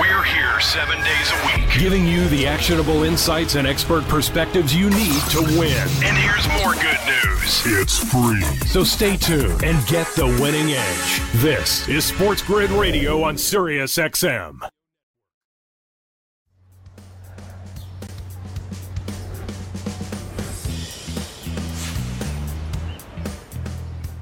We're here seven days a week, giving you the actionable insights and expert perspectives you need to win. And here's more good news it's free. So stay tuned and get the winning edge. This is Sports Grid Radio on Sirius XM.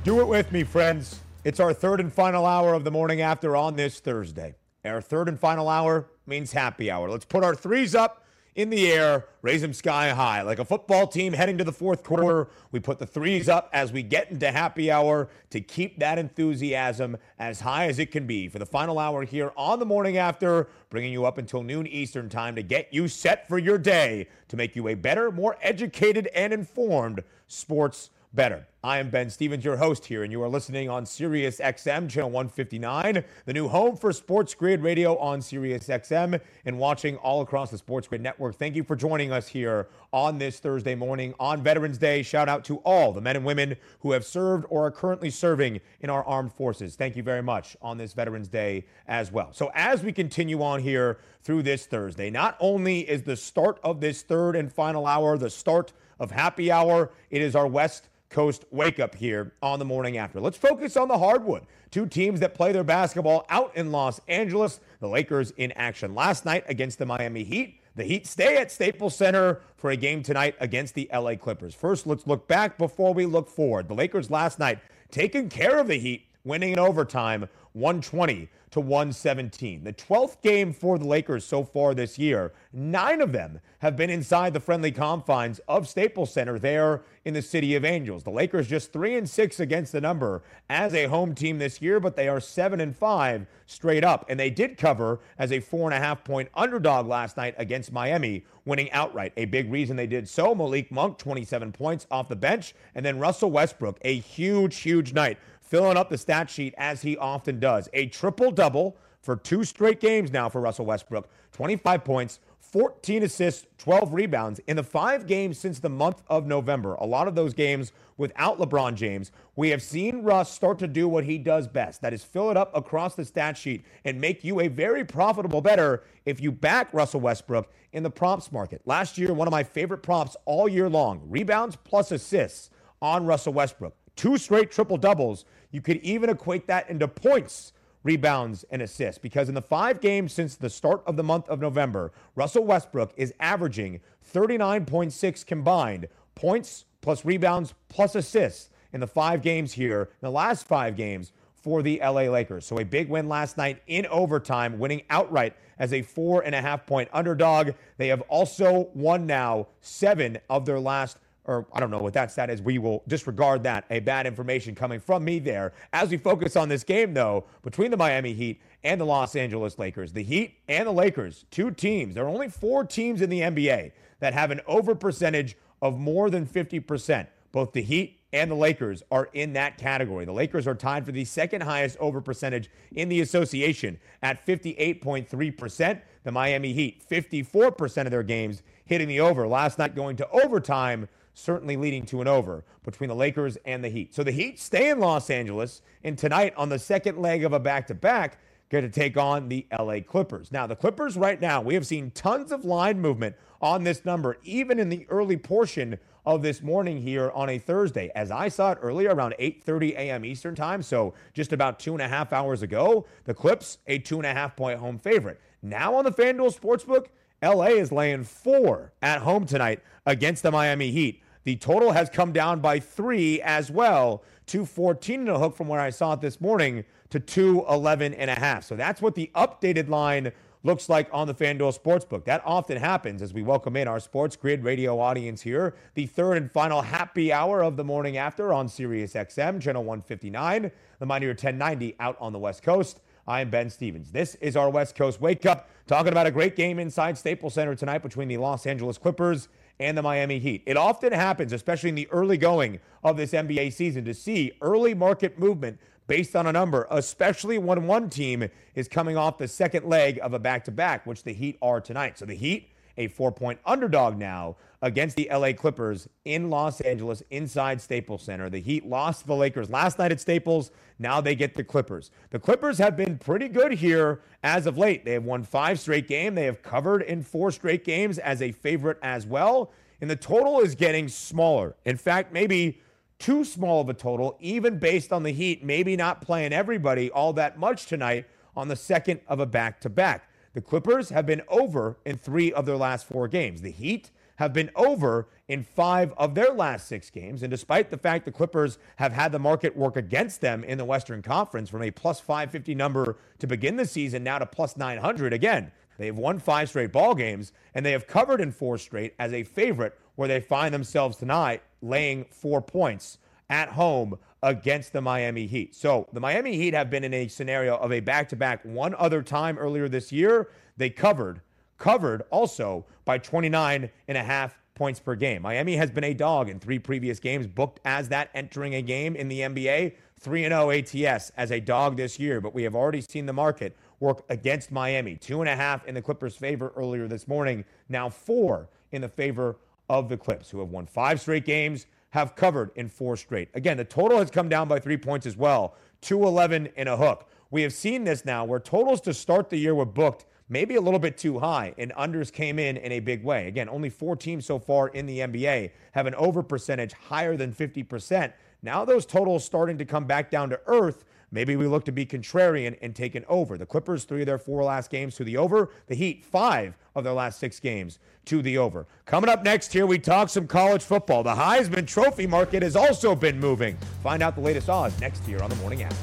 Do it with me, friends. It's our third and final hour of the morning after on this Thursday. Our third and final hour means happy hour. Let's put our threes up in the air, raise them sky high. Like a football team heading to the fourth quarter, we put the threes up as we get into happy hour to keep that enthusiasm as high as it can be for the final hour here on the morning after, bringing you up until noon Eastern time to get you set for your day to make you a better, more educated, and informed sports better. I am Ben Stevens, your host here, and you are listening on Sirius XM, channel 159, the new home for Sports Grid Radio on Sirius XM, and watching all across the Sports Grid network. Thank you for joining us here on this Thursday morning on Veterans Day. Shout out to all the men and women who have served or are currently serving in our armed forces. Thank you very much on this Veterans Day as well. So, as we continue on here through this Thursday, not only is the start of this third and final hour the start of happy hour, it is our West Coast wake up here on the morning after. Let's focus on the hardwood. Two teams that play their basketball out in Los Angeles. The Lakers in action last night against the Miami Heat. The Heat stay at Staples Center for a game tonight against the LA Clippers. First, let's look back before we look forward. The Lakers last night taking care of the Heat, winning in overtime 120 to 117. The 12th game for the Lakers so far this year, nine of them have been inside the friendly confines of Staples Center there in the City of Angels. The Lakers just 3 and 6 against the number as a home team this year, but they are 7 and 5 straight up. And they did cover as a four and a half point underdog last night against Miami, winning outright. A big reason they did so Malik Monk, 27 points off the bench, and then Russell Westbrook, a huge, huge night filling up the stat sheet as he often does. A triple double for two straight games now for Russell Westbrook 25 points, 14 assists, 12 rebounds in the five games since the month of November. A lot of those games without LeBron James. We have seen Russ start to do what he does best that is fill it up across the stat sheet and make you a very profitable better if you back Russell Westbrook in the props market. Last year, one of my favorite props all year long rebounds plus assists on Russell Westbrook. Two straight triple doubles you could even equate that into points, rebounds, and assists because in the five games since the start of the month of November, Russell Westbrook is averaging 39.6 combined points plus rebounds plus assists in the five games here, in the last five games for the LA Lakers. So a big win last night in overtime, winning outright as a four and a half point underdog. They have also won now seven of their last or I don't know what that stat is. We will disregard that. A bad information coming from me there. As we focus on this game, though, between the Miami Heat and the Los Angeles Lakers, the Heat and the Lakers, two teams. There are only four teams in the NBA that have an over percentage of more than 50%. Both the Heat and the Lakers are in that category. The Lakers are tied for the second highest over percentage in the association at 58.3%. The Miami Heat, 54% of their games hitting the over. Last night going to overtime certainly leading to an over between the Lakers and the Heat. So the Heat stay in Los Angeles, and tonight on the second leg of a back to back, get to take on the LA Clippers. Now, the Clippers right now, we have seen tons of line movement on this number, even in the early portion of this morning here on a Thursday. As I saw it earlier around 8:30 a.m. Eastern time, so just about two and a half hours ago, the Clips a two and a half point home favorite. Now on the FanDuel Sportsbook, LA is laying four at home tonight against the Miami Heat. The total has come down by three as well to 14 and a hook from where I saw it this morning to 211 and a half. So that's what the updated line looks like on the FanDuel Sportsbook. That often happens as we welcome in our Sports Grid radio audience here. The third and final happy hour of the morning after on Sirius XM, channel 159, the Mightier 1090 out on the West Coast. I am Ben Stevens. This is our West Coast Wake Up, talking about a great game inside Staples Center tonight between the Los Angeles Clippers and the Miami Heat. It often happens, especially in the early going of this NBA season, to see early market movement based on a number, especially when one team is coming off the second leg of a back to back, which the Heat are tonight. So the Heat a four point underdog now against the LA Clippers in Los Angeles inside Staples Center. The Heat lost the Lakers last night at Staples. Now they get the Clippers. The Clippers have been pretty good here as of late. They have won five straight games. They have covered in four straight games as a favorite as well. And the total is getting smaller. In fact, maybe too small of a total, even based on the Heat maybe not playing everybody all that much tonight on the second of a back to back. The Clippers have been over in three of their last four games. The Heat have been over in five of their last six games. And despite the fact the Clippers have had the market work against them in the Western Conference from a plus 550 number to begin the season now to plus 900, again, they have won five straight ball games and they have covered in four straight as a favorite where they find themselves tonight laying four points at home against the Miami Heat. So the Miami Heat have been in a scenario of a back to back one other time earlier this year. They covered covered also by 29 and a half points per game. Miami has been a dog in three previous games, booked as that entering a game in the NBA. 3 0 ATS as a dog this year, but we have already seen the market work against Miami. Two and a half in the Clippers' favor earlier this morning, now four in the favor of the Clips, who have won five straight games, have covered in four straight. Again, the total has come down by three points as well, 211 in a hook. We have seen this now where totals to start the year were booked maybe a little bit too high, and unders came in in a big way. Again, only four teams so far in the NBA have an over percentage higher than 50%. Now those totals starting to come back down to earth. Maybe we look to be contrarian and take an over. The Clippers, three of their four last games to the over. The Heat, five of their last six games to the over. Coming up next here, we talk some college football. The Heisman Trophy market has also been moving. Find out the latest odds next here on the Morning After.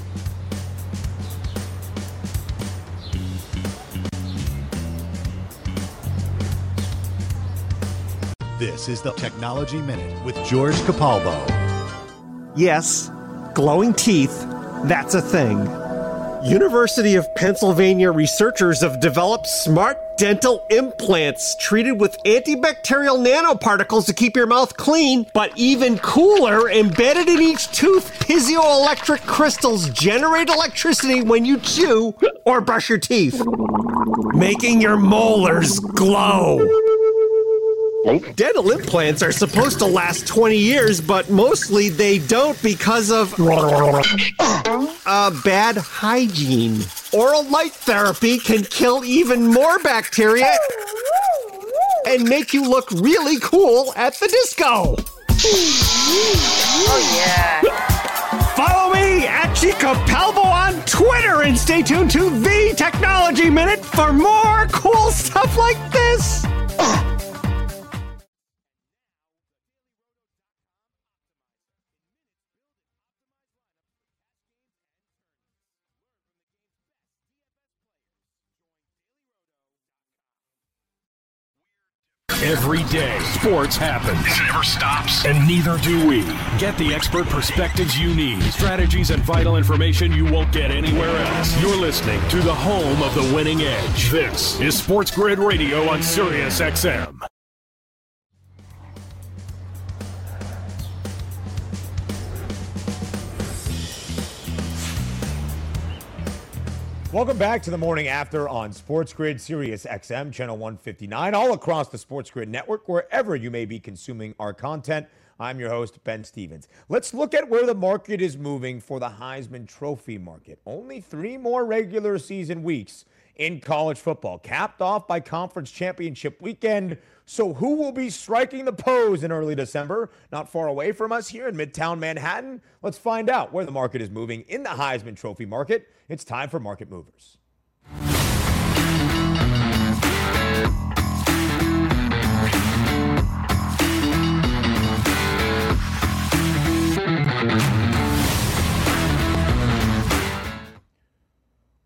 This is the Technology Minute with George Capalbo. Yes, glowing teeth, that's a thing. University of Pennsylvania researchers have developed smart dental implants treated with antibacterial nanoparticles to keep your mouth clean, but even cooler, embedded in each tooth, piezoelectric crystals generate electricity when you chew or brush your teeth, making your molars glow. Dental implants are supposed to last 20 years, but mostly they don't because of uh, bad hygiene. Oral light therapy can kill even more bacteria and make you look really cool at the disco. Oh, yeah. Follow me at Chico Palvo on Twitter and stay tuned to The Technology Minute for more cool stuff like this. Every day, sports happens. It never stops. And neither do we. Get the expert perspectives you need, strategies and vital information you won't get anywhere else. You're listening to the home of the winning edge. This is Sports Grid Radio on Sirius XM. Welcome back to the morning after on Sports Grid Sirius XM, channel 159, all across the Sports Grid network, wherever you may be consuming our content. I'm your host, Ben Stevens. Let's look at where the market is moving for the Heisman Trophy market. Only three more regular season weeks in college football, capped off by conference championship weekend. So, who will be striking the pose in early December? Not far away from us here in Midtown Manhattan. Let's find out where the market is moving in the Heisman Trophy market. It's time for Market Movers.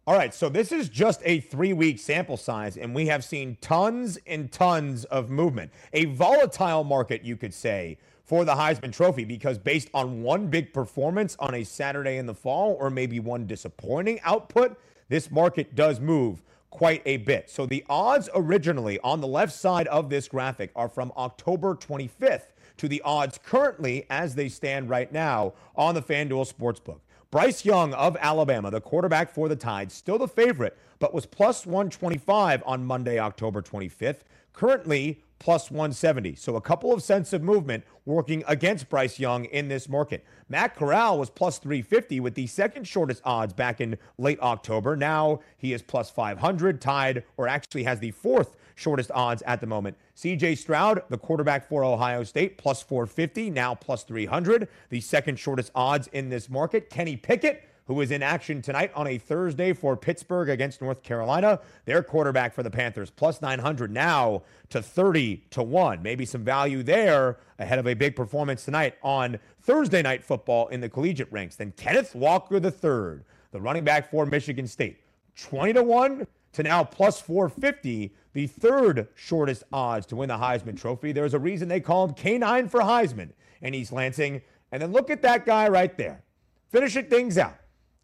All right, so this is just a three week sample size, and we have seen tons and tons of movement. A volatile market, you could say, for the Heisman Trophy because based on one big performance on a Saturday in the fall, or maybe one disappointing output, this market does move quite a bit. So the odds originally on the left side of this graphic are from October 25th to the odds currently as they stand right now on the FanDuel Sportsbook. Bryce Young of Alabama, the quarterback for the Tide, still the favorite, but was plus 125 on Monday, October 25th. Currently plus 170. So a couple of cents of movement working against Bryce Young in this market. Matt Corral was plus 350 with the second shortest odds back in late October. Now he is plus 500, tied, or actually has the fourth shortest odds at the moment. CJ Stroud, the quarterback for Ohio State, plus 450, now plus 300, the second shortest odds in this market. Kenny Pickett, who is in action tonight on a Thursday for Pittsburgh against North Carolina. Their quarterback for the Panthers, plus 900 now to 30 to 1. Maybe some value there ahead of a big performance tonight on Thursday night football in the collegiate ranks. Then Kenneth Walker III, the running back for Michigan State, 20 to 1 to now plus 450, the third shortest odds to win the Heisman Trophy. There's a reason they call him K9 for Heisman in East Lansing. And then look at that guy right there. Finishing things out.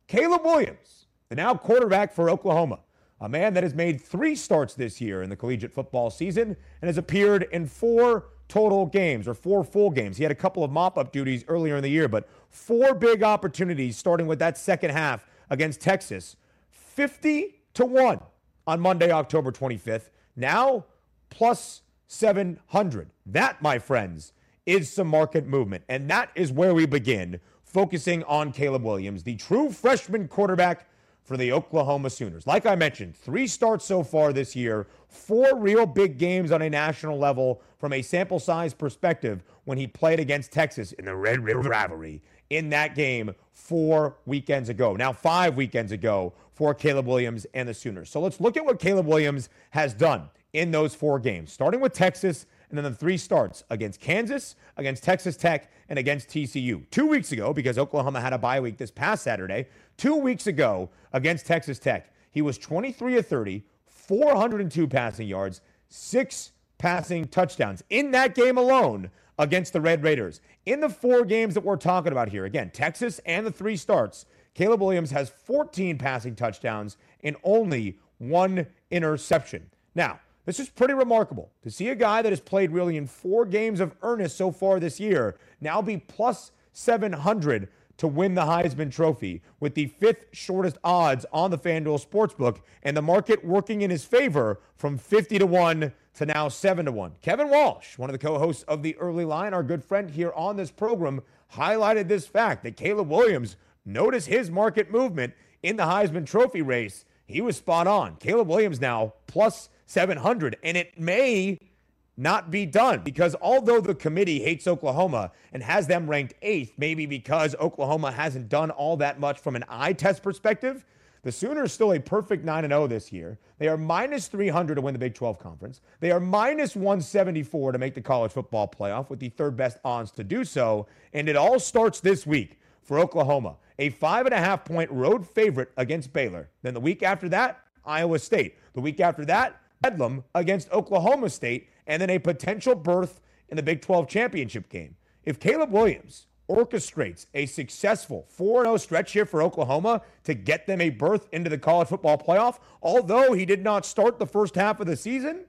Caleb Williams, the now quarterback for Oklahoma, a man that has made three starts this year in the collegiate football season and has appeared in four total games or four full games. He had a couple of mop up duties earlier in the year, but four big opportunities starting with that second half against Texas. 50 to 1 on Monday, October 25th. Now, plus 700. That, my friends, is some market movement. And that is where we begin, focusing on Caleb Williams, the true freshman quarterback for the Oklahoma Sooners. Like I mentioned, three starts so far this year, four real big games on a national level from a sample size perspective when he played against Texas in the Red River rivalry in that game four weekends ago. Now, five weekends ago for Caleb Williams and the Sooners. So let's look at what Caleb Williams has done in those four games, starting with Texas and then the three starts against Kansas, against Texas Tech, and against TCU. Two weeks ago, because Oklahoma had a bye week this past Saturday, two weeks ago against Texas Tech, he was 23 of 30, 402 passing yards, six passing touchdowns in that game alone against the Red Raiders. In the four games that we're talking about here, again, Texas and the three starts, Caleb Williams has 14 passing touchdowns and only one interception. Now, this is pretty remarkable to see a guy that has played really in four games of earnest so far this year now be plus 700 to win the Heisman Trophy with the fifth shortest odds on the FanDuel Sportsbook and the market working in his favor from 50 to 1 to now 7 to 1. Kevin Walsh, one of the co hosts of the early line, our good friend here on this program, highlighted this fact that Caleb Williams Notice his market movement in the Heisman Trophy race. He was spot on. Caleb Williams now plus 700, and it may not be done because although the committee hates Oklahoma and has them ranked eighth, maybe because Oklahoma hasn't done all that much from an eye test perspective, the Sooners still a perfect 9 0 this year. They are minus 300 to win the Big 12 conference. They are minus 174 to make the college football playoff with the third best odds to do so. And it all starts this week for Oklahoma a five and a half point road favorite against Baylor. Then the week after that, Iowa State. The week after that, Bedlam against Oklahoma State, and then a potential berth in the Big 12 championship game. If Caleb Williams orchestrates a successful 4 0 stretch here for Oklahoma to get them a berth into the college football playoff, although he did not start the first half of the season,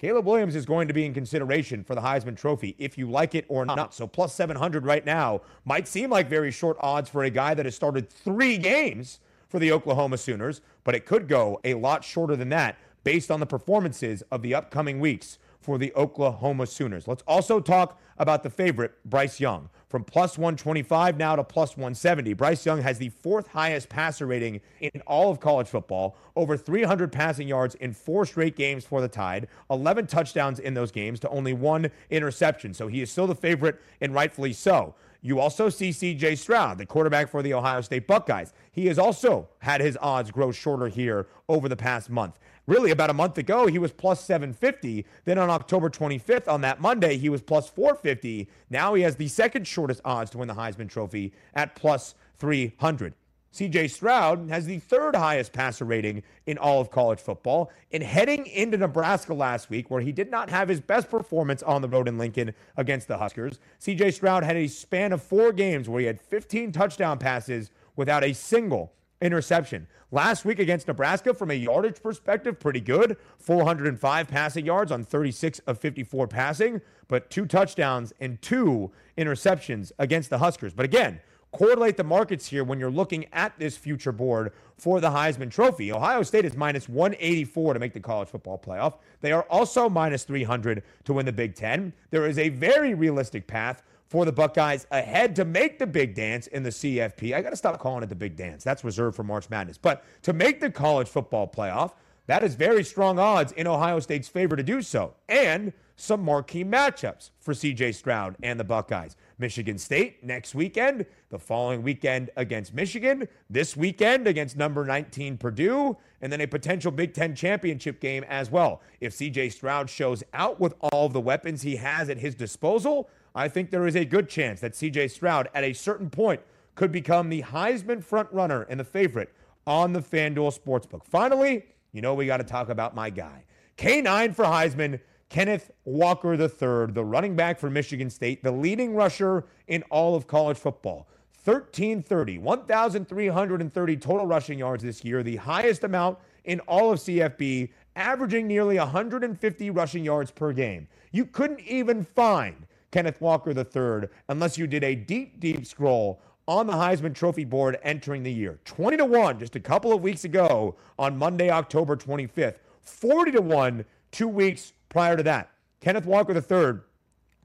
Caleb Williams is going to be in consideration for the Heisman Trophy if you like it or not. So plus 700 right now might seem like very short odds for a guy that has started three games for the Oklahoma Sooners, but it could go a lot shorter than that based on the performances of the upcoming weeks for the Oklahoma Sooners. Let's also talk about the favorite, Bryce Young from plus 125 now to plus 170. Bryce Young has the fourth highest passer rating in all of college football, over 300 passing yards in four straight games for the Tide, 11 touchdowns in those games to only one interception. So he is still the favorite and rightfully so. You also see CJ Stroud, the quarterback for the Ohio State Buckeyes. He has also had his odds grow shorter here over the past month really about a month ago, he was plus 750. Then on October 25th, on that Monday, he was plus 450. Now he has the second shortest odds to win the Heisman Trophy at plus 300. CJ Stroud has the third highest passer rating in all of college football. And heading into Nebraska last week, where he did not have his best performance on the road in Lincoln against the Huskers, CJ Stroud had a span of four games where he had 15 touchdown passes without a single interception. Last week against Nebraska, from a yardage perspective, pretty good. 405 passing yards on 36 of 54 passing, but two touchdowns and two interceptions against the Huskers. But again, correlate the markets here when you're looking at this future board for the Heisman Trophy. Ohio State is minus 184 to make the college football playoff. They are also minus 300 to win the Big Ten. There is a very realistic path for the Buckeyes ahead to make the big dance in the CFP. I got to stop calling it the big dance. That's reserved for March Madness. But to make the college football playoff, that is very strong odds in Ohio State's favor to do so. And some marquee matchups for CJ Stroud and the Buckeyes. Michigan State next weekend, the following weekend against Michigan, this weekend against number 19 Purdue, and then a potential Big Ten championship game as well. If CJ Stroud shows out with all the weapons he has at his disposal, I think there is a good chance that CJ Stroud at a certain point could become the Heisman frontrunner and the favorite on the FanDuel Sportsbook. Finally, you know we got to talk about my guy. K9 for Heisman, Kenneth Walker III, the running back for Michigan State, the leading rusher in all of college football. 1330, 1,330 total rushing yards this year, the highest amount in all of CFB, averaging nearly 150 rushing yards per game. You couldn't even find Kenneth Walker III unless you did a deep, deep scroll on the Heisman Trophy board entering the year. 20 to 1 just a couple of weeks ago on Monday, October 25th. 40 to 1 two weeks prior to that. Kenneth Walker III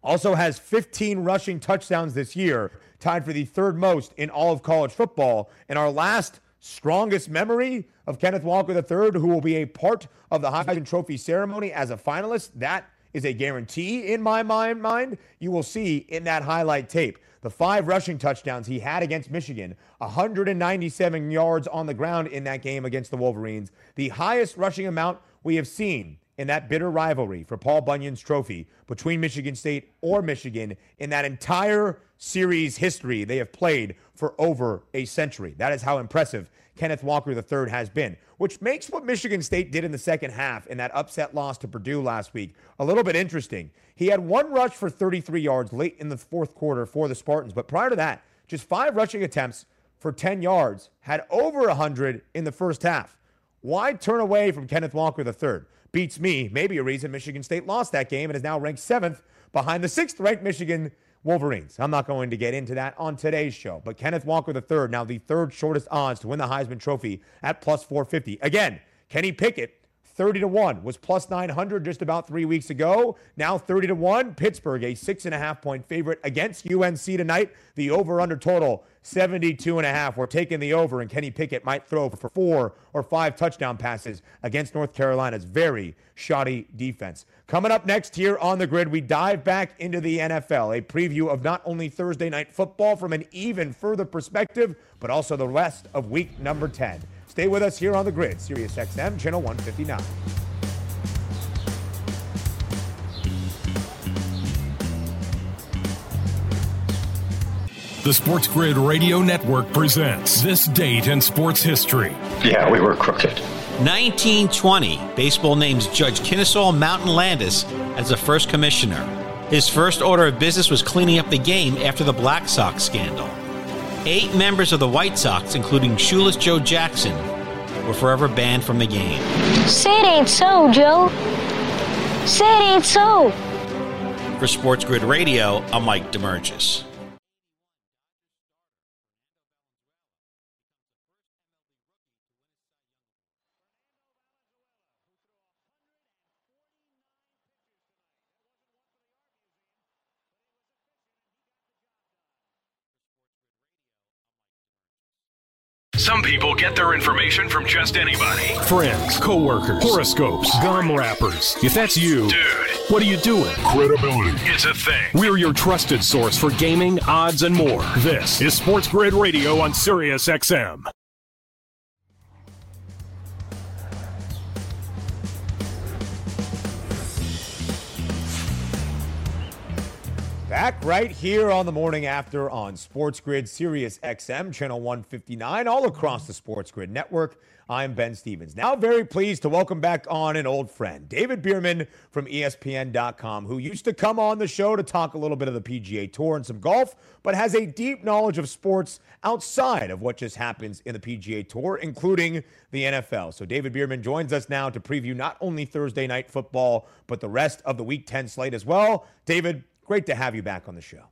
also has 15 rushing touchdowns this year, tied for the third most in all of college football. And our last strongest memory of Kenneth Walker III, who will be a part of the Heisman Trophy ceremony as a finalist, that is a guarantee in my mind. Mind you will see in that highlight tape the five rushing touchdowns he had against Michigan, 197 yards on the ground in that game against the Wolverines, the highest rushing amount we have seen in that bitter rivalry for Paul Bunyan's trophy between Michigan State or Michigan in that entire series history they have played for over a century. That is how impressive Kenneth Walker III has been, which makes what Michigan State did in the second half in that upset loss to Purdue last week a little bit interesting. He had one rush for 33 yards late in the fourth quarter for the Spartans, but prior to that, just five rushing attempts for 10 yards, had over 100 in the first half. Why turn away from Kenneth Walker III? Beats me, maybe a reason Michigan State lost that game and is now ranked seventh behind the sixth ranked Michigan Wolverines. I'm not going to get into that on today's show, but Kenneth Walker III, now the third shortest odds to win the Heisman Trophy at plus 450. Again, Kenny Pickett 30 to 1 was plus 900 just about three weeks ago. Now 30 to 1. Pittsburgh, a six and a half point favorite against UNC tonight. The over under total 72 and a half. We're taking the over, and Kenny Pickett might throw for four or five touchdown passes against North Carolina's very shoddy defense. Coming up next here on the grid, we dive back into the NFL, a preview of not only Thursday night football from an even further perspective, but also the rest of week number 10. Stay with us here on the grid, Sirius XM, channel 159. The Sports Grid Radio Network presents This Date in Sports History. Yeah, we were crooked. 1920, baseball names Judge Kennesaw Mountain Landis as the first commissioner. His first order of business was cleaning up the game after the Black Sox scandal. Eight members of the White Sox, including shoeless Joe Jackson, were forever banned from the game. Say it ain't so, Joe. Say it ain't so. For Sports Grid Radio, I'm Mike Demergis. Some people get their information from just anybody. Friends, coworkers, horoscopes, gum wrappers. If that's you, Dude. what are you doing? Credibility. It's a thing. We're your trusted source for gaming, odds, and more. This is Sports Grid Radio on Sirius XM. Back right here on the morning after on Sports Grid Sirius XM, channel 159, all across the Sports Grid network. I'm Ben Stevens. Now, very pleased to welcome back on an old friend, David Bearman from ESPN.com, who used to come on the show to talk a little bit of the PGA Tour and some golf, but has a deep knowledge of sports outside of what just happens in the PGA Tour, including the NFL. So, David Bearman joins us now to preview not only Thursday night football, but the rest of the Week 10 slate as well. David, great to have you back on the show.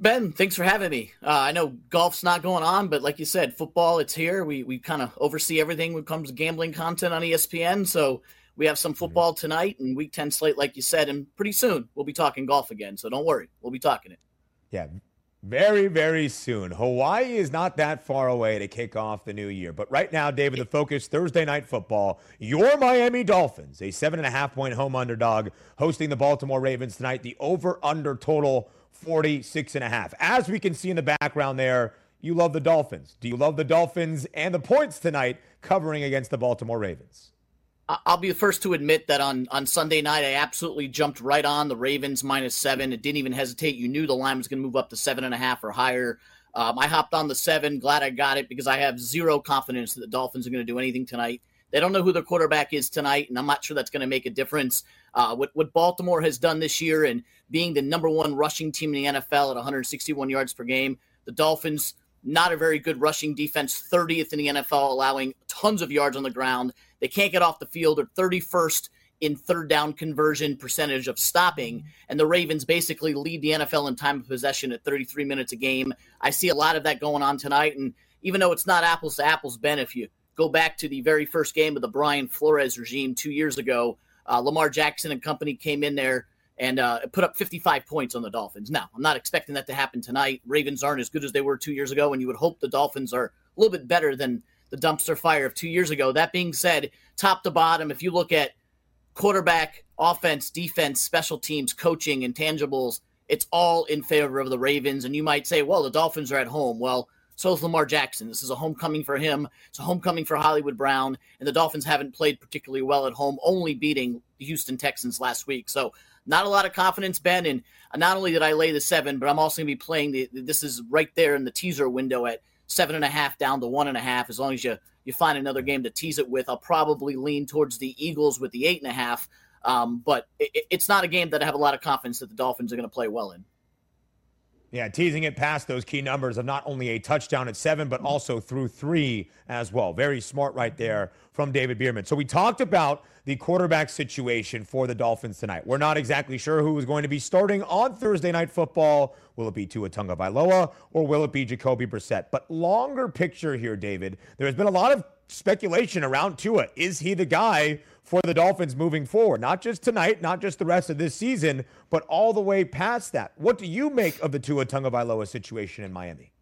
Ben, thanks for having me. Uh, I know golf's not going on, but like you said, football, it's here. We, we kind of oversee everything when it comes to gambling content on ESPN. So we have some football tonight and week 10 slate, like you said. And pretty soon we'll be talking golf again. So don't worry, we'll be talking it. Yeah, very, very soon. Hawaii is not that far away to kick off the new year. But right now, David, the focus Thursday night football. Your Miami Dolphins, a seven and a half point home underdog, hosting the Baltimore Ravens tonight. The over under total 46 and a half. As we can see in the background there, you love the Dolphins. Do you love the Dolphins and the points tonight covering against the Baltimore Ravens? I'll be the first to admit that on, on Sunday night, I absolutely jumped right on the Ravens minus seven. It didn't even hesitate. You knew the line was going to move up to seven and a half or higher. Um, I hopped on the seven. Glad I got it because I have zero confidence that the Dolphins are going to do anything tonight. They don't know who their quarterback is tonight, and I'm not sure that's going to make a difference. Uh, what, what Baltimore has done this year and being the number one rushing team in the NFL at 161 yards per game, the Dolphins, not a very good rushing defense, 30th in the NFL, allowing tons of yards on the ground. They can't get off the field. They're 31st in third down conversion percentage of stopping. And the Ravens basically lead the NFL in time of possession at 33 minutes a game. I see a lot of that going on tonight. And even though it's not apples to apples, Ben, if you go back to the very first game of the Brian Flores regime two years ago, uh, Lamar Jackson and company came in there and uh, put up 55 points on the Dolphins. Now, I'm not expecting that to happen tonight. Ravens aren't as good as they were two years ago, and you would hope the Dolphins are a little bit better than the dumpster fire of two years ago. That being said, top to bottom, if you look at quarterback, offense, defense, special teams, coaching, intangibles, it's all in favor of the Ravens. And you might say, well, the Dolphins are at home. Well, so is Lamar Jackson. This is a homecoming for him. It's a homecoming for Hollywood Brown. And the Dolphins haven't played particularly well at home, only beating the Houston Texans last week. So not a lot of confidence, Ben. And not only did I lay the seven, but I'm also going to be playing the. This is right there in the teaser window at seven and a half down to one and a half. As long as you you find another game to tease it with, I'll probably lean towards the Eagles with the eight and a half. Um, but it, it's not a game that I have a lot of confidence that the Dolphins are going to play well in. Yeah, teasing it past those key numbers of not only a touchdown at seven, but also through three as well. Very smart right there from David Bearman. So we talked about the quarterback situation for the Dolphins tonight. We're not exactly sure who is going to be starting on Thursday night football. Will it be Tua Tagovailoa or will it be Jacoby Brissett? But longer picture here, David. There has been a lot of speculation around Tua. Is he the guy for the Dolphins moving forward? Not just tonight, not just the rest of this season, but all the way past that. What do you make of the Tua Tagovailoa situation in Miami?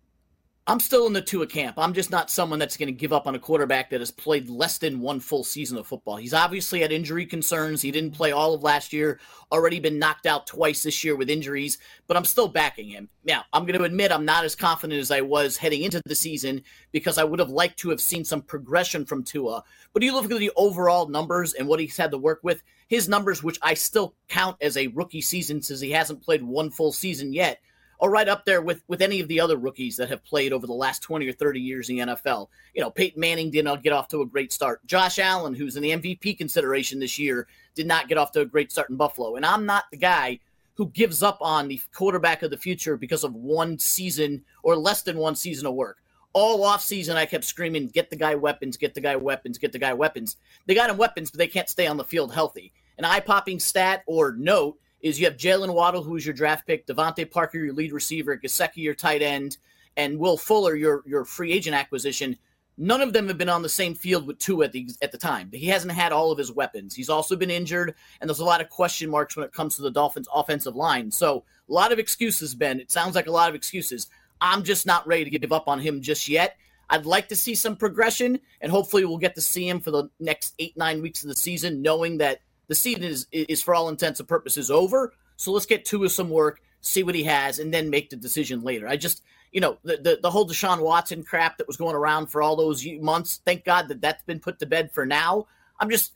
I'm still in the Tua camp. I'm just not someone that's going to give up on a quarterback that has played less than one full season of football. He's obviously had injury concerns. He didn't play all of last year, already been knocked out twice this year with injuries, but I'm still backing him. Now, I'm going to admit I'm not as confident as I was heading into the season because I would have liked to have seen some progression from Tua. But you look at the overall numbers and what he's had to work with, his numbers, which I still count as a rookie season since he hasn't played one full season yet are right up there with with any of the other rookies that have played over the last 20 or 30 years in the NFL. You know, Peyton Manning did not get off to a great start. Josh Allen, who's in the MVP consideration this year, did not get off to a great start in Buffalo. And I'm not the guy who gives up on the quarterback of the future because of one season or less than one season of work. All offseason, I kept screaming, get the guy weapons, get the guy weapons, get the guy weapons. They got him weapons, but they can't stay on the field healthy. An eye popping stat or note is you have Jaylen Waddle, who's your draft pick, DeVante Parker, your lead receiver, Gesicki, your tight end, and Will Fuller, your your free agent acquisition. None of them have been on the same field with Tua at the at the time. He hasn't had all of his weapons. He's also been injured, and there's a lot of question marks when it comes to the Dolphins' offensive line. So a lot of excuses, Ben. It sounds like a lot of excuses. I'm just not ready to give up on him just yet. I'd like to see some progression, and hopefully we'll get to see him for the next eight nine weeks of the season, knowing that the season is is for all intents and purposes over. So let's get Tua some work, see what he has, and then make the decision later. I just, you know, the the, the whole Deshaun Watson crap that was going around for all those months. Thank God that that's been put to bed for now. I'm just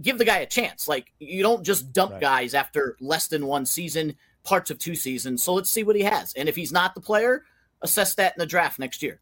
give the guy a chance. Like you don't just dump right. guys after less than one season, parts of two seasons. So let's see what he has, and if he's not the player, assess that in the draft next year.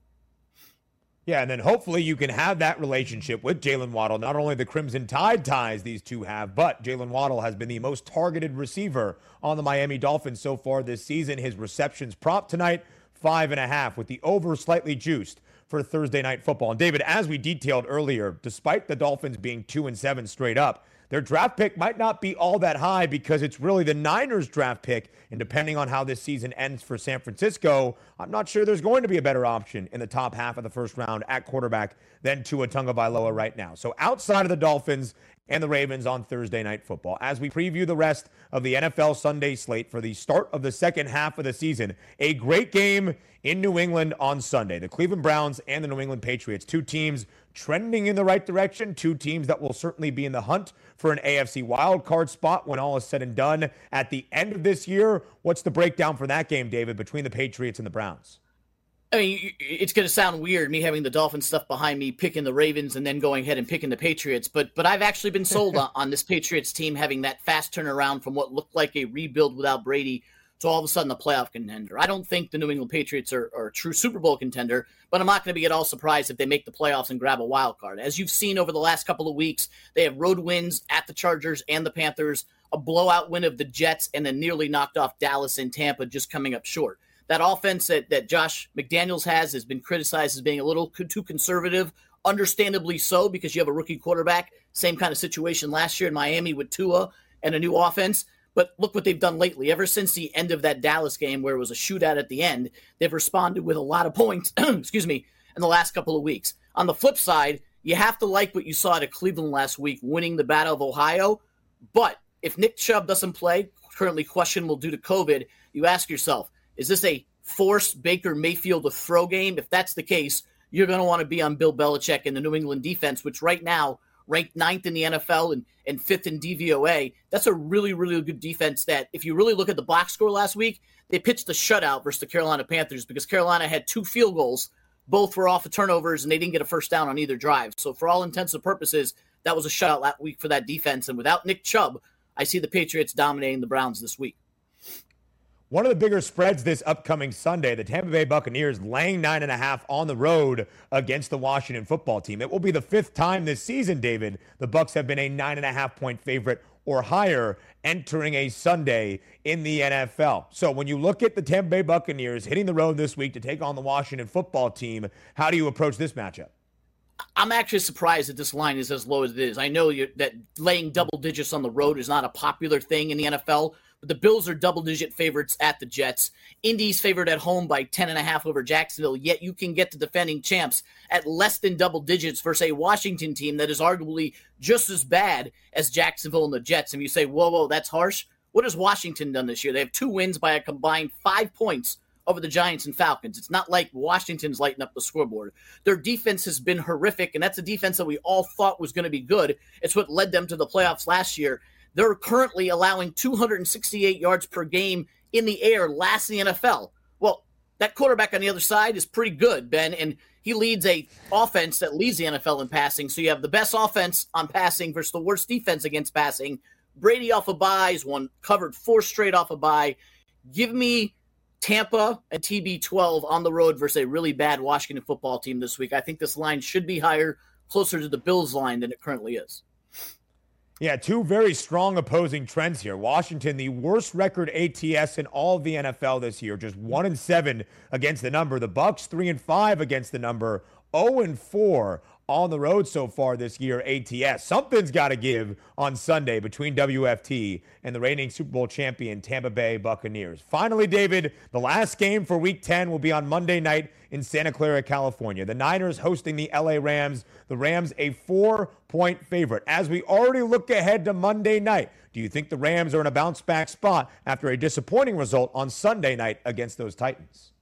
Yeah, and then hopefully you can have that relationship with Jaylen Waddle. Not only the Crimson Tide ties these two have, but Jaylen Waddle has been the most targeted receiver on the Miami Dolphins so far this season. His receptions prop tonight, five and a half, with the over slightly juiced for Thursday night football. And David, as we detailed earlier, despite the Dolphins being two and seven straight up, their draft pick might not be all that high because it's really the Niners draft pick. And depending on how this season ends for San Francisco, I'm not sure there's going to be a better option in the top half of the first round at quarterback than Tua Tagovailoa right now. So outside of the Dolphins and the Ravens on Thursday night football, as we preview the rest of the NFL Sunday slate for the start of the second half of the season, a great game in New England on Sunday. The Cleveland Browns and the New England Patriots, two teams trending in the right direction, two teams that will certainly be in the hunt for an AFC wildcard spot when all is said and done at the end of this year. What's the breakdown for that game, David, between the Patriots and the Browns? I mean, it's going to sound weird me having the Dolphins stuff behind me, picking the Ravens, and then going ahead and picking the Patriots. But but I've actually been sold on, on this Patriots team having that fast turnaround from what looked like a rebuild without Brady to all of a sudden a playoff contender. I don't think the New England Patriots are, are a true Super Bowl contender, but I'm not going to be at all surprised if they make the playoffs and grab a wild card. As you've seen over the last couple of weeks, they have road wins at the Chargers and the Panthers, a blowout win of the Jets, and then nearly knocked off Dallas and Tampa, just coming up short. That offense that, that Josh McDaniels has has been criticized as being a little too conservative, understandably so, because you have a rookie quarterback. Same kind of situation last year in Miami with Tua and a new offense. But look what they've done lately. Ever since the end of that Dallas game, where it was a shootout at the end, they've responded with a lot of points, excuse me, in the last couple of weeks. On the flip side, you have to like what you saw at Cleveland last week, winning the Battle of Ohio. But if Nick Chubb doesn't play, currently questionable due to COVID, you ask yourself, is this a forced Baker Mayfield to throw game? If that's the case, you're going to want to be on Bill Belichick and the New England defense, which right now ranked ninth in the NFL and, and fifth in DVOA. That's a really, really good defense that, if you really look at the box score last week, they pitched a shutout versus the Carolina Panthers because Carolina had two field goals. Both were off of turnovers, and they didn't get a first down on either drive. So, for all intents and purposes, that was a shutout last week for that defense. And without Nick Chubb, I see the Patriots dominating the Browns this week. One of the bigger spreads this upcoming Sunday, the Tampa Bay Buccaneers laying nine and a half on the road against the Washington football team. It will be the fifth time this season, David, the Bucks have been a nine and a half point favorite or higher entering a Sunday in the NFL. So when you look at the Tampa Bay Buccaneers hitting the road this week to take on the Washington football team, how do you approach this matchup? I'm actually surprised that this line is as low as it is. I know that laying double digits on the road is not a popular thing in the NFL, the Bills are double digit favorites at the Jets. Indy's favored at home by 10.5 over Jacksonville, yet you can get the defending champs at less than double digits versus a Washington team that is arguably just as bad as Jacksonville and the Jets. And you say, whoa, whoa, that's harsh. What has Washington done this year? They have two wins by a combined five points over the Giants and Falcons. It's not like Washington's lighting up the scoreboard. Their defense has been horrific, and that's a defense that we all thought was going to be good. It's what led them to the playoffs last year. They're currently allowing 268 yards per game in the air, last in the NFL. Well, that quarterback on the other side is pretty good, Ben, and he leads a offense that leads the NFL in passing. So you have the best offense on passing versus the worst defense against passing. Brady off a of buys, one covered four straight off a of buy. Give me Tampa and TB12 on the road versus a really bad Washington football team this week. I think this line should be higher, closer to the Bills line than it currently is. Yeah, two very strong opposing trends here. Washington, the worst record ATS in all the NFL this year, just one and seven against the number. The Bucks three and five against the number. 0 and 4 on the road so far this year, ATS. Something's got to give on Sunday between WFT and the reigning Super Bowl champion Tampa Bay Buccaneers. Finally, David, the last game for week 10 will be on Monday night in Santa Clara, California. The Niners hosting the LA Rams. The Rams a four point favorite. As we already look ahead to Monday night, do you think the Rams are in a bounce back spot after a disappointing result on Sunday night against those Titans?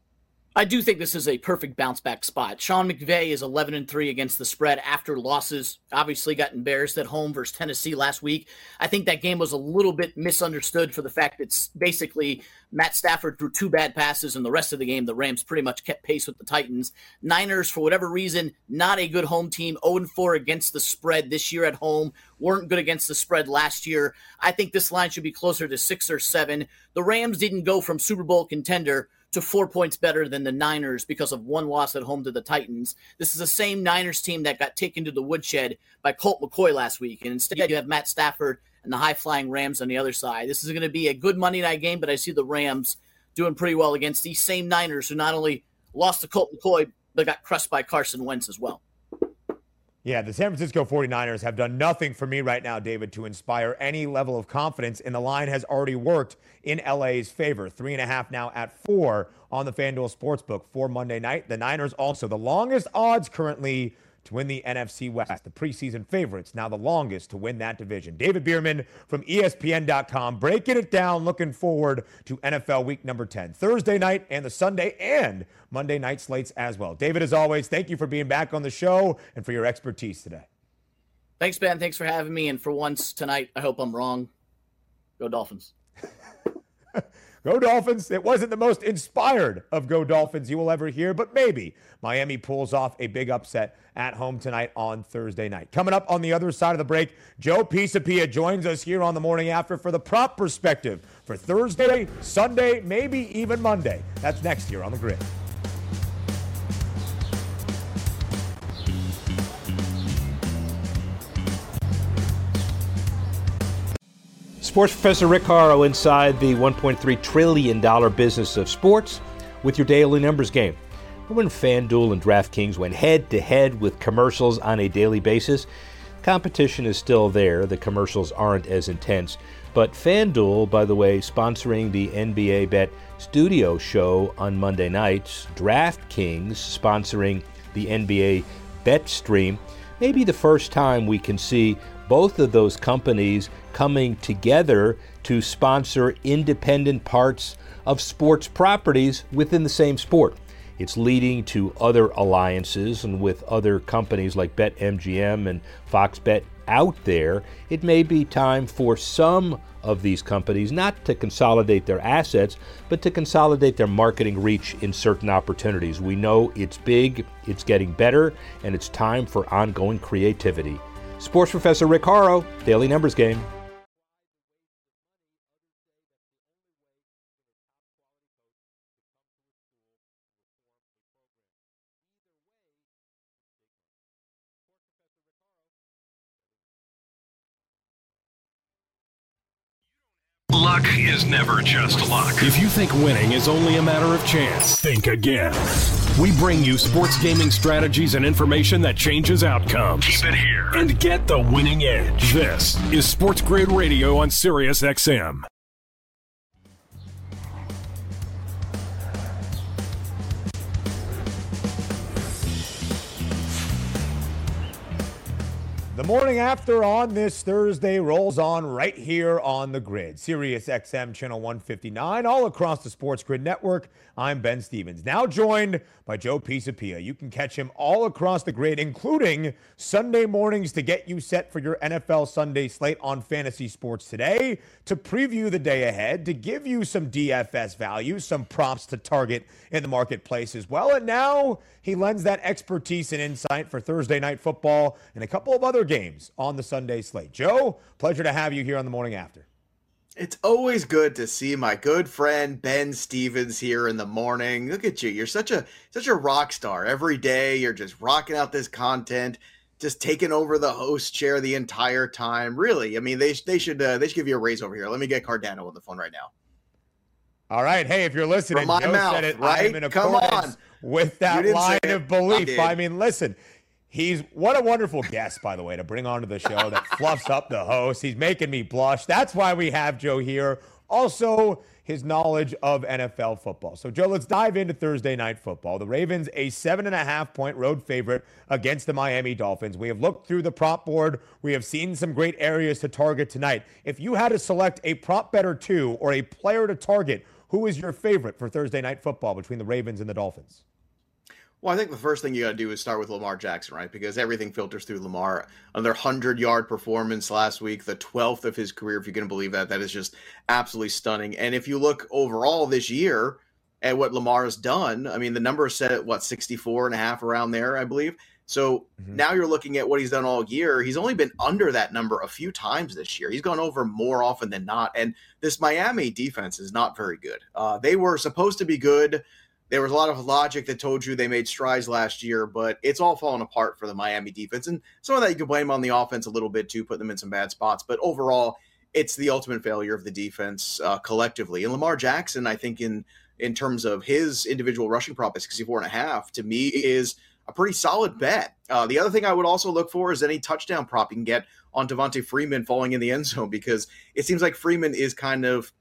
I do think this is a perfect bounce back spot. Sean McVay is 11 and 3 against the spread after losses. Obviously, got embarrassed at home versus Tennessee last week. I think that game was a little bit misunderstood for the fact that basically Matt Stafford threw two bad passes, and the rest of the game, the Rams pretty much kept pace with the Titans. Niners, for whatever reason, not a good home team. 0 4 against the spread this year at home. Weren't good against the spread last year. I think this line should be closer to six or seven. The Rams didn't go from Super Bowl contender to four points better than the Niners because of one loss at home to the Titans. This is the same Niners team that got taken to the woodshed by Colt McCoy last week. And instead, you have Matt Stafford and the high flying Rams on the other side. This is going to be a good Monday night game, but I see the Rams doing pretty well against these same Niners who not only lost to Colt McCoy, but got crushed by Carson Wentz as well. Yeah, the San Francisco 49ers have done nothing for me right now, David, to inspire any level of confidence. And the line has already worked in LA's favor. Three and a half now at four on the FanDuel Sportsbook for Monday night. The Niners also the longest odds currently to win the NFC West. The preseason favorites, now the longest to win that division. David Bearman from ESPN.com breaking it down, looking forward to NFL week number 10. Thursday night and the Sunday and Monday night slates as well. David, as always, thank you for being back on the show and for your expertise today. Thanks, Ben. Thanks for having me. And for once tonight, I hope I'm wrong. Go Dolphins. Go Dolphins. It wasn't the most inspired of Go Dolphins you will ever hear, but maybe Miami pulls off a big upset at home tonight on Thursday night. Coming up on the other side of the break, Joe Pisapia joins us here on the morning after for the prop perspective for Thursday, Sunday, maybe even Monday. That's next here on the grid. Sports Professor Rick inside the $1.3 trillion business of sports with your daily numbers game. When FanDuel and DraftKings went head to head with commercials on a daily basis, competition is still there. The commercials aren't as intense. But FanDuel, by the way, sponsoring the NBA Bet Studio Show on Monday nights, DraftKings sponsoring the NBA Bet Stream, may be the first time we can see both of those companies coming together to sponsor independent parts of sports properties within the same sport. It's leading to other alliances, and with other companies like BetMGM and Fox Bet out there, it may be time for some of these companies not to consolidate their assets, but to consolidate their marketing reach in certain opportunities. We know it's big, it's getting better, and it's time for ongoing creativity. Sports Professor Rick Horrow, Daily Numbers Game. Luck is never just luck. If you think winning is only a matter of chance, think again. We bring you sports gaming strategies and information that changes outcomes. Keep it here and get the winning edge. This is Sports Grid Radio on Sirius XM. The morning after on this Thursday rolls on right here on the grid. Sirius XM channel 159, all across the Sports Grid network. I'm Ben Stevens, now joined by Joe Pisapia. You can catch him all across the grid, including Sunday mornings to get you set for your NFL Sunday slate on Fantasy Sports today, to preview the day ahead, to give you some DFS value, some props to target in the marketplace as well. And now he lends that expertise and insight for Thursday night football and a couple of other games on the Sunday slate. Joe, pleasure to have you here on the morning after. It's always good to see my good friend Ben Stevens here in the morning. Look at you. You're such a such a rock star. Every day you're just rocking out this content, just taking over the host chair the entire time. Really. I mean, they they should uh, they should give you a raise over here. Let me get Cardano on the phone right now. All right. Hey, if you're listening, From my Joe mouth, said it. right? I am in Come accordance on. with that line of it. I belief. I mean, listen, he's what a wonderful guest, by the way, to bring onto the show that fluffs up the host. He's making me blush. That's why we have Joe here. Also, his knowledge of NFL football. So, Joe, let's dive into Thursday night football. The Ravens, a seven and a half point road favorite against the Miami Dolphins. We have looked through the prop board. We have seen some great areas to target tonight. If you had to select a prop bet or two or a player to target, who is your favorite for Thursday night football between the Ravens and the Dolphins? Well, I think the first thing you got to do is start with Lamar Jackson, right? Because everything filters through Lamar. Another 100 yard performance last week, the 12th of his career, if you can believe that. That is just absolutely stunning. And if you look overall this year at what Lamar has done, I mean, the number is set at what, 64 and a half around there, I believe. So now you're looking at what he's done all year. He's only been under that number a few times this year. He's gone over more often than not. And this Miami defense is not very good. Uh, they were supposed to be good. There was a lot of logic that told you they made strides last year, but it's all fallen apart for the Miami defense. And some of that you can blame on the offense a little bit too, put them in some bad spots. But overall, it's the ultimate failure of the defense uh, collectively. And Lamar Jackson, I think in in terms of his individual rushing prop at 64 and a half, to me is a pretty solid bet. Uh, the other thing I would also look for is any touchdown prop you can get on Devonta Freeman falling in the end zone because it seems like Freeman is kind of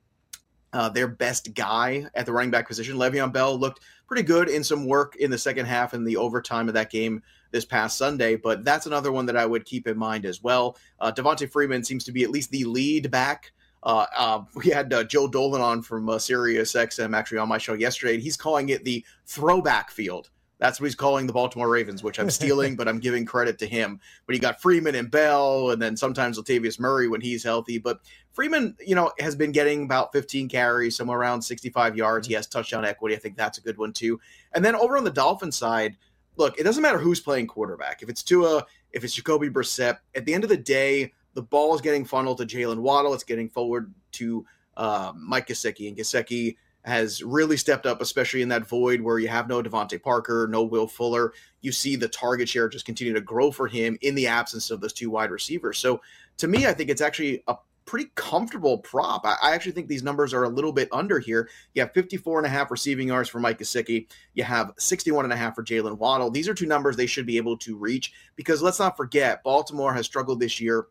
uh, their best guy at the running back position. Le'Veon Bell looked pretty good in some work in the second half and the overtime of that game this past Sunday, but that's another one that I would keep in mind as well. Uh, Devonta Freeman seems to be at least the lead back. Uh, uh, we had uh, Joe Dolan on from uh, Sirius actually on my show yesterday, and he's calling it the throwback field that's what he's calling the Baltimore Ravens, which I'm stealing, but I'm giving credit to him. But he got Freeman and Bell, and then sometimes Latavius Murray when he's healthy. But Freeman, you know, has been getting about 15 carries, somewhere around 65 yards. He has touchdown equity. I think that's a good one too. And then over on the Dolphin side, look, it doesn't matter who's playing quarterback. If it's Tua, if it's Jacoby Brissett, at the end of the day, the ball is getting funneled to Jaylen Waddle. It's getting forward to uh, Mike Gesicki, and Gesicki – has really stepped up, especially in that void where you have no DeVante Parker, no Will Fuller. You see the target share just continue to grow for him in the absence of those two wide receivers. So to me, I think it's actually a pretty comfortable prop. I, actually think these numbers are a little bit under here. You have 54 and a half receiving yards for Mike Gesicki. You have 61 and a half for Jaylen Waddle. These are two numbers they should be able to reach because let's not forget, Baltimore has struggled this year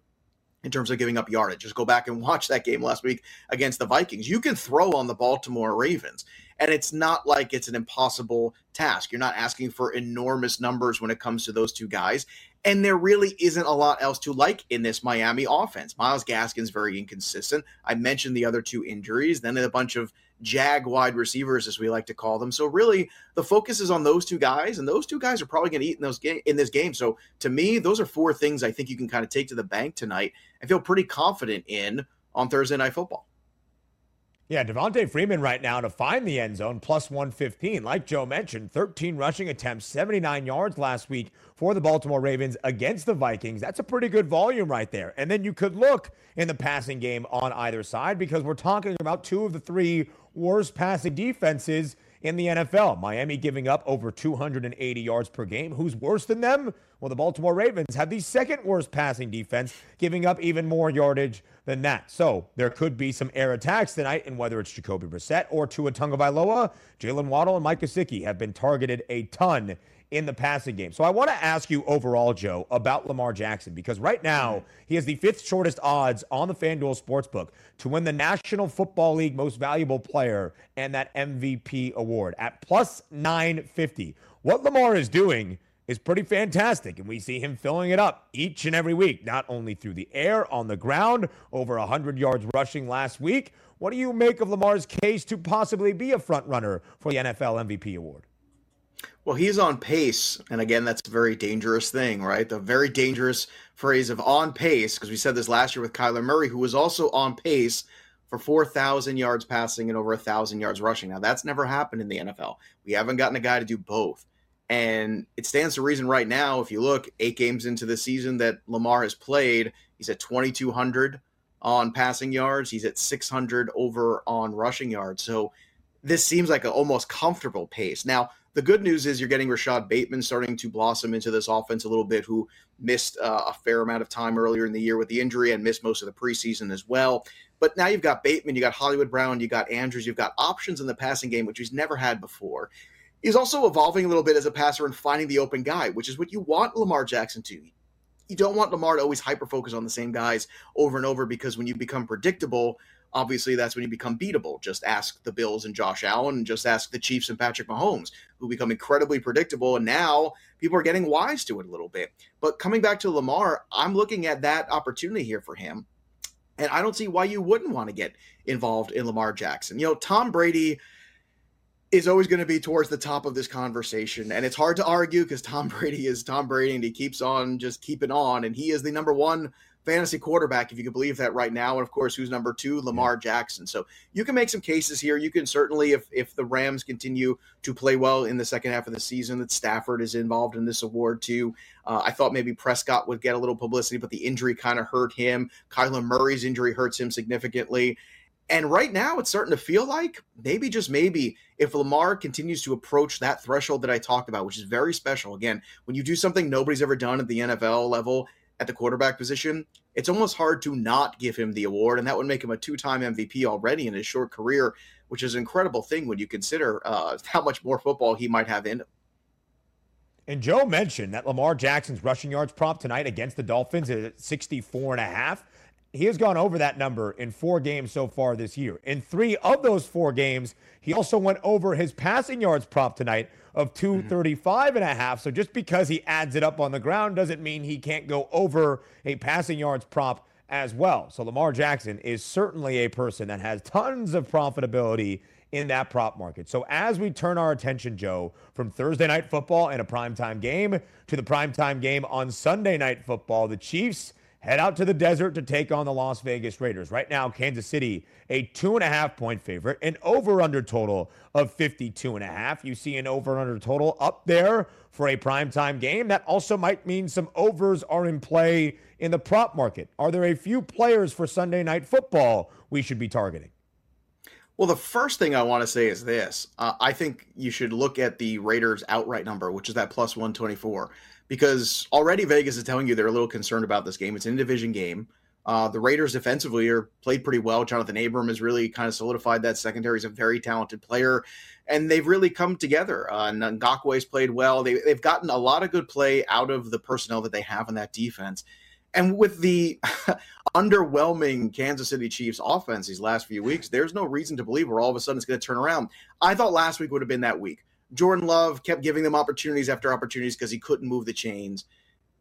in terms of giving up yardage. Just go back and watch that game last week against the Vikings. You can throw on the Baltimore Ravens, and it's not like it's an impossible task. You're not asking for enormous numbers when it comes to those two guys. And there really isn't a lot else to like in this Miami offense. Myles Gaskin's very inconsistent. I mentioned the other two injuries, then a bunch of jag wide receivers, as we like to call them. So really, the focus is on those two guys, and those two guys are probably going to eat in those game in this game. So to me, those are four things I think you can kind of take to the bank tonight I feel pretty confident in on Thursday Night Football. Yeah, Devonta Freeman right now to find the end zone plus 115. Like Joe mentioned, 13 rushing attempts, 79 yards last week for the Baltimore Ravens against the Vikings. That's a pretty good volume right there. And then you could look in the passing game on either side because we're talking about two of the three worst passing defenses in the NFL. Miami giving up over 280 yards per game. Who's worse than them? Well, the Baltimore Ravens have the second worst passing defense, giving up even more yardage than that. So there could be some air attacks tonight, and whether it's Jacoby Brissett or Tua Tagovailoa, Jaylen Waddle and Mike Gesicki have been targeted a ton in the passing game. So I want to ask you overall, Joe, about Lamar Jackson, because right now mm-hmm. he has the fifth shortest odds on the FanDuel Sportsbook to win the National Football League Most Valuable Player and that MVP award at plus 950. What Lamar is doing is pretty fantastic, and we see him filling it up each and every week, not only through the air, on the ground, over 100 yards rushing last week. What do you make of Lamar's case to possibly be a front runner for the NFL MVP award? Well, he's on pace. And again, that's a very dangerous thing, right? The very dangerous phrase of on pace, because we said this last year with Kyler Murray, who was also on pace for 4,000 yards passing and over 1,000 yards rushing. Now, that's never happened in the NFL. We haven't gotten a guy to do both. And it stands to reason right now, if you look eight games into the season that Lamar has played, he's at 2,200 on passing yards. He's at 600 over on rushing yards. So this seems like an almost comfortable pace. Now, the good news is you're getting Rashod Bateman starting to blossom into this offense a little bit, who missed uh, a fair amount of time earlier in the year with the injury and missed most of the preseason as well. But now you've got Bateman, you got Hollywood Brown, you got Andrews, you've got options in the passing game, which he's never had before. He's also evolving a little bit as a passer and finding the open guy, which is what you want Lamar Jackson to. You don't want Lamar to always hyper focus on the same guys over and over because when you become predictable, obviously that's when you become beatable. Just ask the Bills and Josh Allen, and just ask the Chiefs and Patrick Mahomes, who become incredibly predictable. And now people are getting wise to it a little bit. But coming back to Lamar, I'm looking at that opportunity here for him. And I don't see why you wouldn't want to get involved in Lamar Jackson. You know, Tom Brady is always going to be towards the top of this conversation. And it's hard to argue because Tom Brady is Tom Brady and he keeps on just keeping on. And he is the number one fantasy quarterback, if you can believe that right now. And of course, who's number two? Lamar Jackson. So you can make some cases here. You can certainly, if if the Rams continue to play well in the second half of the season, that Stafford is involved in this award too. Uh, I thought maybe Prescott would get a little publicity, but the injury kind of hurt him. Kyler Murray's injury hurts him significantly. And right now, it's starting to feel like maybe, just maybe, if Lamar continues to approach that threshold that I talked about, which is very special. Again, when you do something nobody's ever done at the NFL level, at the quarterback position, it's almost hard to not give him the award, and that would make him a two-time MVP already in his short career, which is an incredible thing when you consider uh, how much more football he might have in him. And Joe mentioned that Lamar Jackson's rushing yards prop tonight against the Dolphins is at 64 and a half. He has gone over that number in four games so far this year. In three of those four games, he also went over his passing yards prop tonight of 235 and a half. So just because he adds it up on the ground doesn't mean he can't go over a passing yards prop as well. So Lamar Jackson is certainly a person that has tons of profitability in that prop market. So as we turn our attention, Joe, from Thursday night football and a primetime game to the primetime game on Sunday night football, the Chiefs head out to the desert to take on the Las Vegas Raiders. Right now, Kansas City, a two and a half point favorite, an over under total of 52 and a half. You see an over under total up there for a primetime game. That also might mean some overs are in play in the prop market. Are there a few players for Sunday night football we should be targeting? Well, the first thing I want to say is this. Uh, I think you should look at the Raiders outright number, which is that plus 124, because already Vegas is telling you they're a little concerned about this game. It's an division game. Uh, the Raiders defensively are played pretty well. Johnathan Abram has really kind of solidified that secondary. He's a very talented player, and they've really come together. Uh, Ngakoue's played well. They, they've gotten a lot of good play out of the personnel that they have in that defense. And with the underwhelming Kansas City Chiefs offense these last few weeks, there's no reason to believe where all of a sudden it's going to turn around. I thought last week would have been that week. Jordan Love kept giving them opportunities after opportunities because he couldn't move the chains.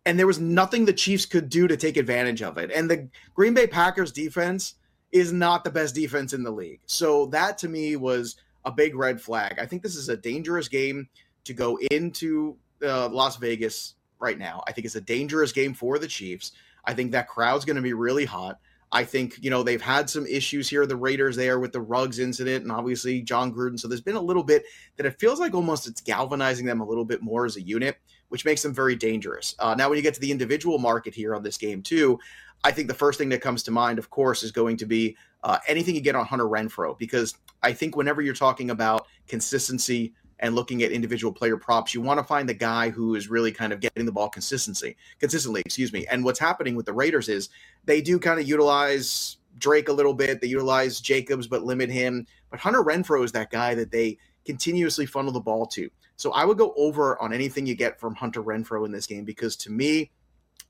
And there was nothing the Chiefs could do to take advantage of it. And the Green Bay Packers defense is not the best defense in the league. So that to me was a big red flag. I think this is a dangerous game to go into uh, Las Vegas right now. I think it's a dangerous game for the Chiefs. I think that crowd's going to be really hot. I think, you know, they've had some issues here, the Raiders there with the Ruggs incident and obviously Jon Gruden. So there's been a little bit that it feels like almost it's galvanizing them a little bit more as a unit, which makes them very dangerous. Uh, now, when you get to the individual market here on this game, too, I think the first thing that comes to mind, of course, is going to be uh, anything you get on Hunter Renfrow, because I think whenever you're talking about consistency, and looking at individual player props, you want to find the guy who is really kind of getting the ball consistency, consistently, excuse me. And what's happening with the Raiders is they do kind of utilize Drake a little bit. They utilize Jacobs, but limit him. But Hunter Renfrow is that guy that they continuously funnel the ball to. So I would go over on anything you get from Hunter Renfrow in this game because to me,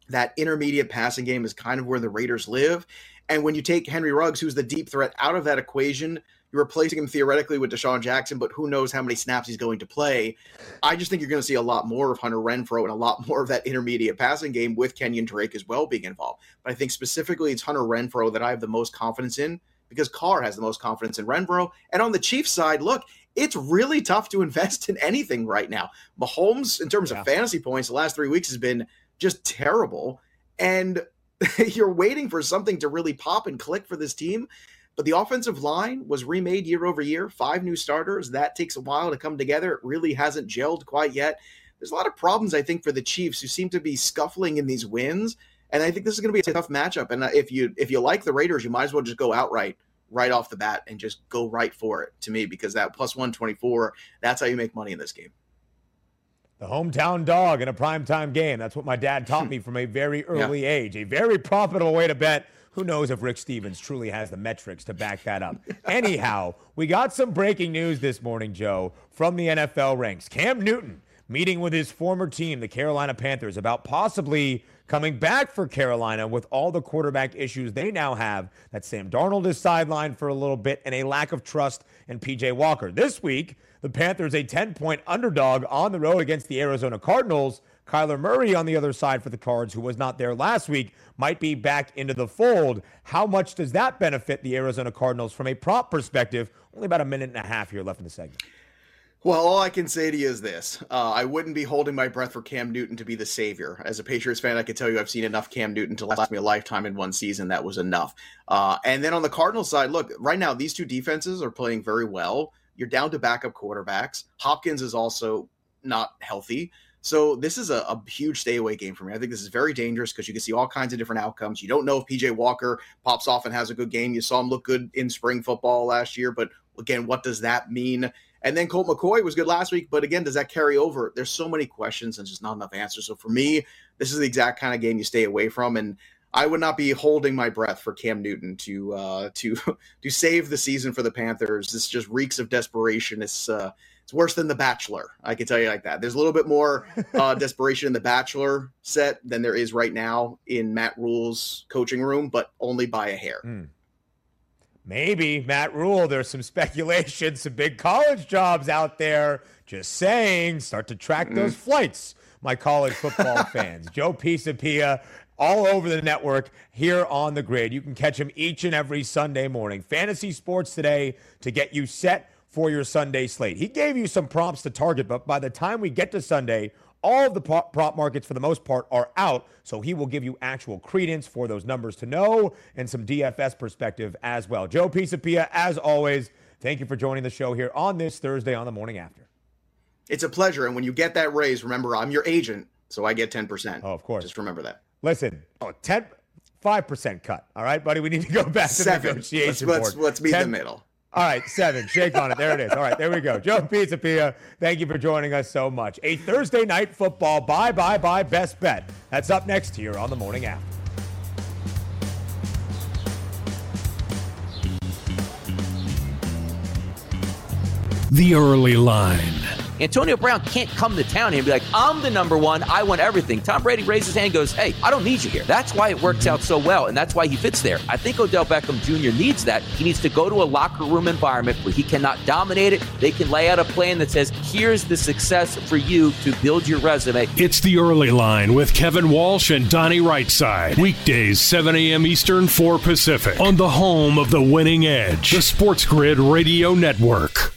that intermediate passing game is kind of where the Raiders live. And when you take Henry Ruggs, who's the deep threat, out of that equation, you're replacing him theoretically with DeSean Jackson, but who knows how many snaps he's going to play. I just think you're going to see a lot more of Hunter Renfrow and a lot more of that intermediate passing game with Kenyan Drake as well being involved. But I think specifically it's Hunter Renfrow that I have the most confidence in because Carr has the most confidence in Renfrow. And on the Chiefs side, look, it's really tough to invest in anything right now. Mahomes, in terms yeah. of fantasy points, the last three weeks has been just terrible. And you're waiting for something to really pop and click for this team. But the offensive line was remade year over year, five new starters. That takes a while to come together. It really hasn't gelled quite yet. There's a lot of problems, I think, for the Chiefs who seem to be scuffling in these wins. And I think this is going to be a tough matchup. And uh, if you if you like the Raiders, you might as well just go outright right off the bat and just go right for it to me because that plus 124, that's how you make money in this game. The hometown dog in a primetime game. That's what my dad taught me from a very early yeah. age. A very profitable way to bet who knows if Rick Stevens truly has the metrics to back that up? Anyhow, we got some breaking news this morning, Joe, from the NFL ranks. Cam Newton meeting with his former team, the Carolina Panthers, about possibly coming back for Carolina with all the quarterback issues they now have. That Sam Darnold is sidelined for a little bit and a lack of trust in PJ Walker. This week, the Panthers a 10 point underdog on the road against the Arizona Cardinals. Kyler Murray on the other side for the Cards, who was not there last week, might be back into the fold. How much does that benefit the Arizona Cardinals from a prop perspective? Only about a minute and a half here left in the segment. Well, all I can say to you is this. Uh, I wouldn't be holding my breath for Cam Newton to be the savior. As a Patriots fan, I can tell you I've seen enough Cam Newton to last me a lifetime in one season. That was enough. Uh, and then on the Cardinals side, look, right now, these two defenses are playing very well. You're down to backup quarterbacks. Hopkins is also not healthy. So this is a, a, huge stay away game for me. I think this is very dangerous because you can see all kinds of different outcomes. You don't know if PJ Walker pops off and has a good game. You saw him look good in spring football last year, but again, what does that mean? And then Colt McCoy was good last week, but again, does that carry over? There's so many questions and just not enough answers. So for me, this is the exact kind of game you stay away from. And I would not be holding my breath for Cam Newton to uh, to to save the season for the Panthers. This just reeks of desperation. It's uh, it's worse than The Bachelor. I can tell you like that. There's a little bit more uh, desperation in The Bachelor set than there is right now in Matt Rhule's coaching room, but only by a hair. Mm. Maybe Matt Rule. There's some speculation, some big college jobs out there. Just saying, start to track mm. those flights, my college football fans. Joe Pisapia all over the network here on the grid. You can catch him each and every Sunday morning. Fantasy Sports Today to get you set for your Sunday slate. He gave you some prompts to target, but by the time we get to Sunday, all of the prop markets, for the most part, are out. So he will give you actual credence for those numbers to know and some DFS perspective as well. Joe Pisapia, as always, thank you for joining the show here on this Thursday on the morning after. It's a pleasure. And when you get that raise, remember, I'm your agent, so I get 10%. Oh, of course. Just remember that. Listen, oh, 10, 5% cut. All right, buddy, we need to go back to the negotiation let's, board. Let's, let's meet 10, the middle. All right, seven. Shake on it. There it is. All right, there we go. Joe Pisapia, thank you for joining us so much. A Thursday night football bye bye bye best bet. That's up next here on the morning after. The early line. Antonio Brown can't come to town and be like, I'm the number one. I want everything. Tom Brady raises his hand and goes, Hey, I don't need you here. That's why it works out so well, and that's why he fits there. I think Odell Beckham Jr. needs that. He needs to go to a locker room environment where he cannot dominate it. They can lay out a plan that says, Here's the success for you to build your resume. It's the early line with Kevin Walsh and Donnie Rightside. Weekdays, 7 a.m. Eastern, 4 Pacific. On the home of the winning edge, the Sports Grid Radio Network.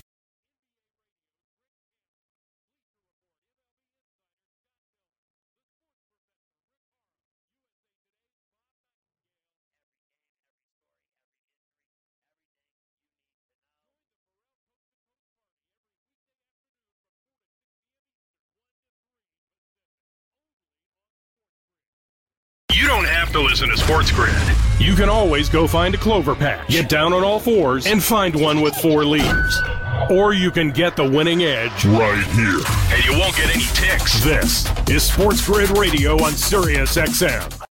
You don't have to listen to Sports Grid. You can always go find a clover patch, get down on all fours, and find one with four leaves. Or you can get the winning edge right here. And you won't get any ticks. This is Sports Grid Radio on Sirius XM.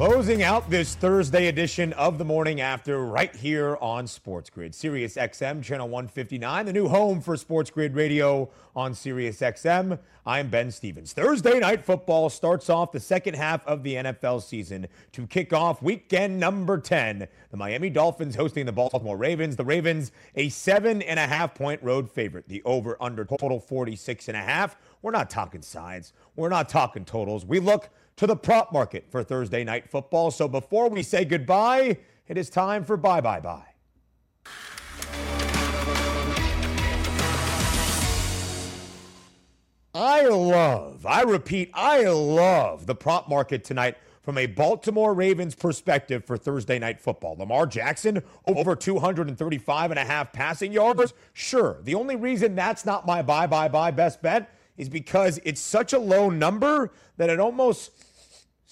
Closing out this Thursday edition of the morning after right here on Sports Grid, Sirius XM, channel 159, the new home for Sports Grid Radio on Sirius XM. I'm Ben Stevens. Thursday night football starts off the second half of the NFL season to kick off weekend number 10. The Miami Dolphins hosting the Baltimore Ravens. The Ravens, a seven and a half point road favorite. The over under total 46 and a half. We're not talking sides. We're not talking totals. We look to the prop market for Thursday night football. So before we say goodbye, it is time for bye bye bye. I love, I repeat, I love the prop market tonight from a Baltimore Ravens perspective for Thursday night football. Lamar Jackson over 235 and a half passing yards. Sure, the only reason that's not my buy, buy, buy best bet is because it's such a low number that it almost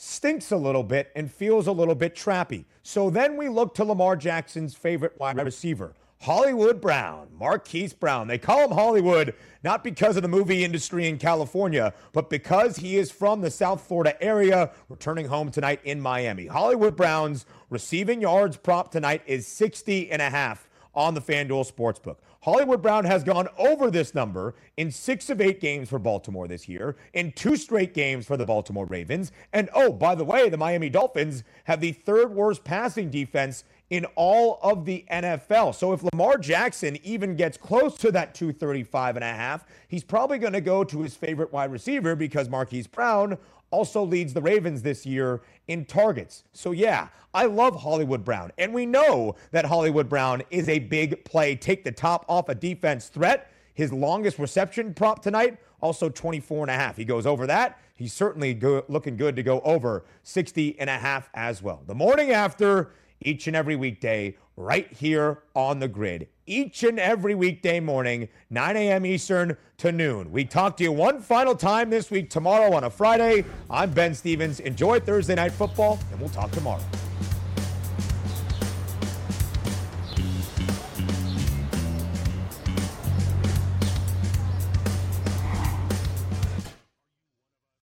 stinks a little bit and feels a little bit trappy. So then we look to Lamar Jackson's favorite wide receiver, Hollywood Brown, Marquise Brown. They call him Hollywood not because of the movie industry in California, but because he is from the South Florida area, returning home tonight in Miami. Hollywood Brown's receiving yards prop tonight is 60 and a half on the FanDuel Sportsbook. Hollywood Brown has gone over this number in six of eight games for Baltimore this year, in two straight games for the Baltimore Ravens. And oh, by the way, the Miami Dolphins have the third worst passing defense in all of the NFL. So if Lamar Jackson even gets close to that 235 and a half, he's probably going to go to his favorite wide receiver because Marquise Brown also leads the Ravens this year in targets. So, yeah, I love Hollywood Brown. And we know that Hollywood Brown is a big play, take the top off a defense threat. His longest reception prop tonight, also 24 and a half. He goes over that. He's certainly go- looking good to go over 60 and a half as well. The morning after, each and every weekday, right here on the grid. Each and every weekday morning, 9 a.m. Eastern to noon. We talk to you one final time this week, tomorrow on a Friday. I'm Ben Stevens. Enjoy Thursday night football, and we'll talk tomorrow.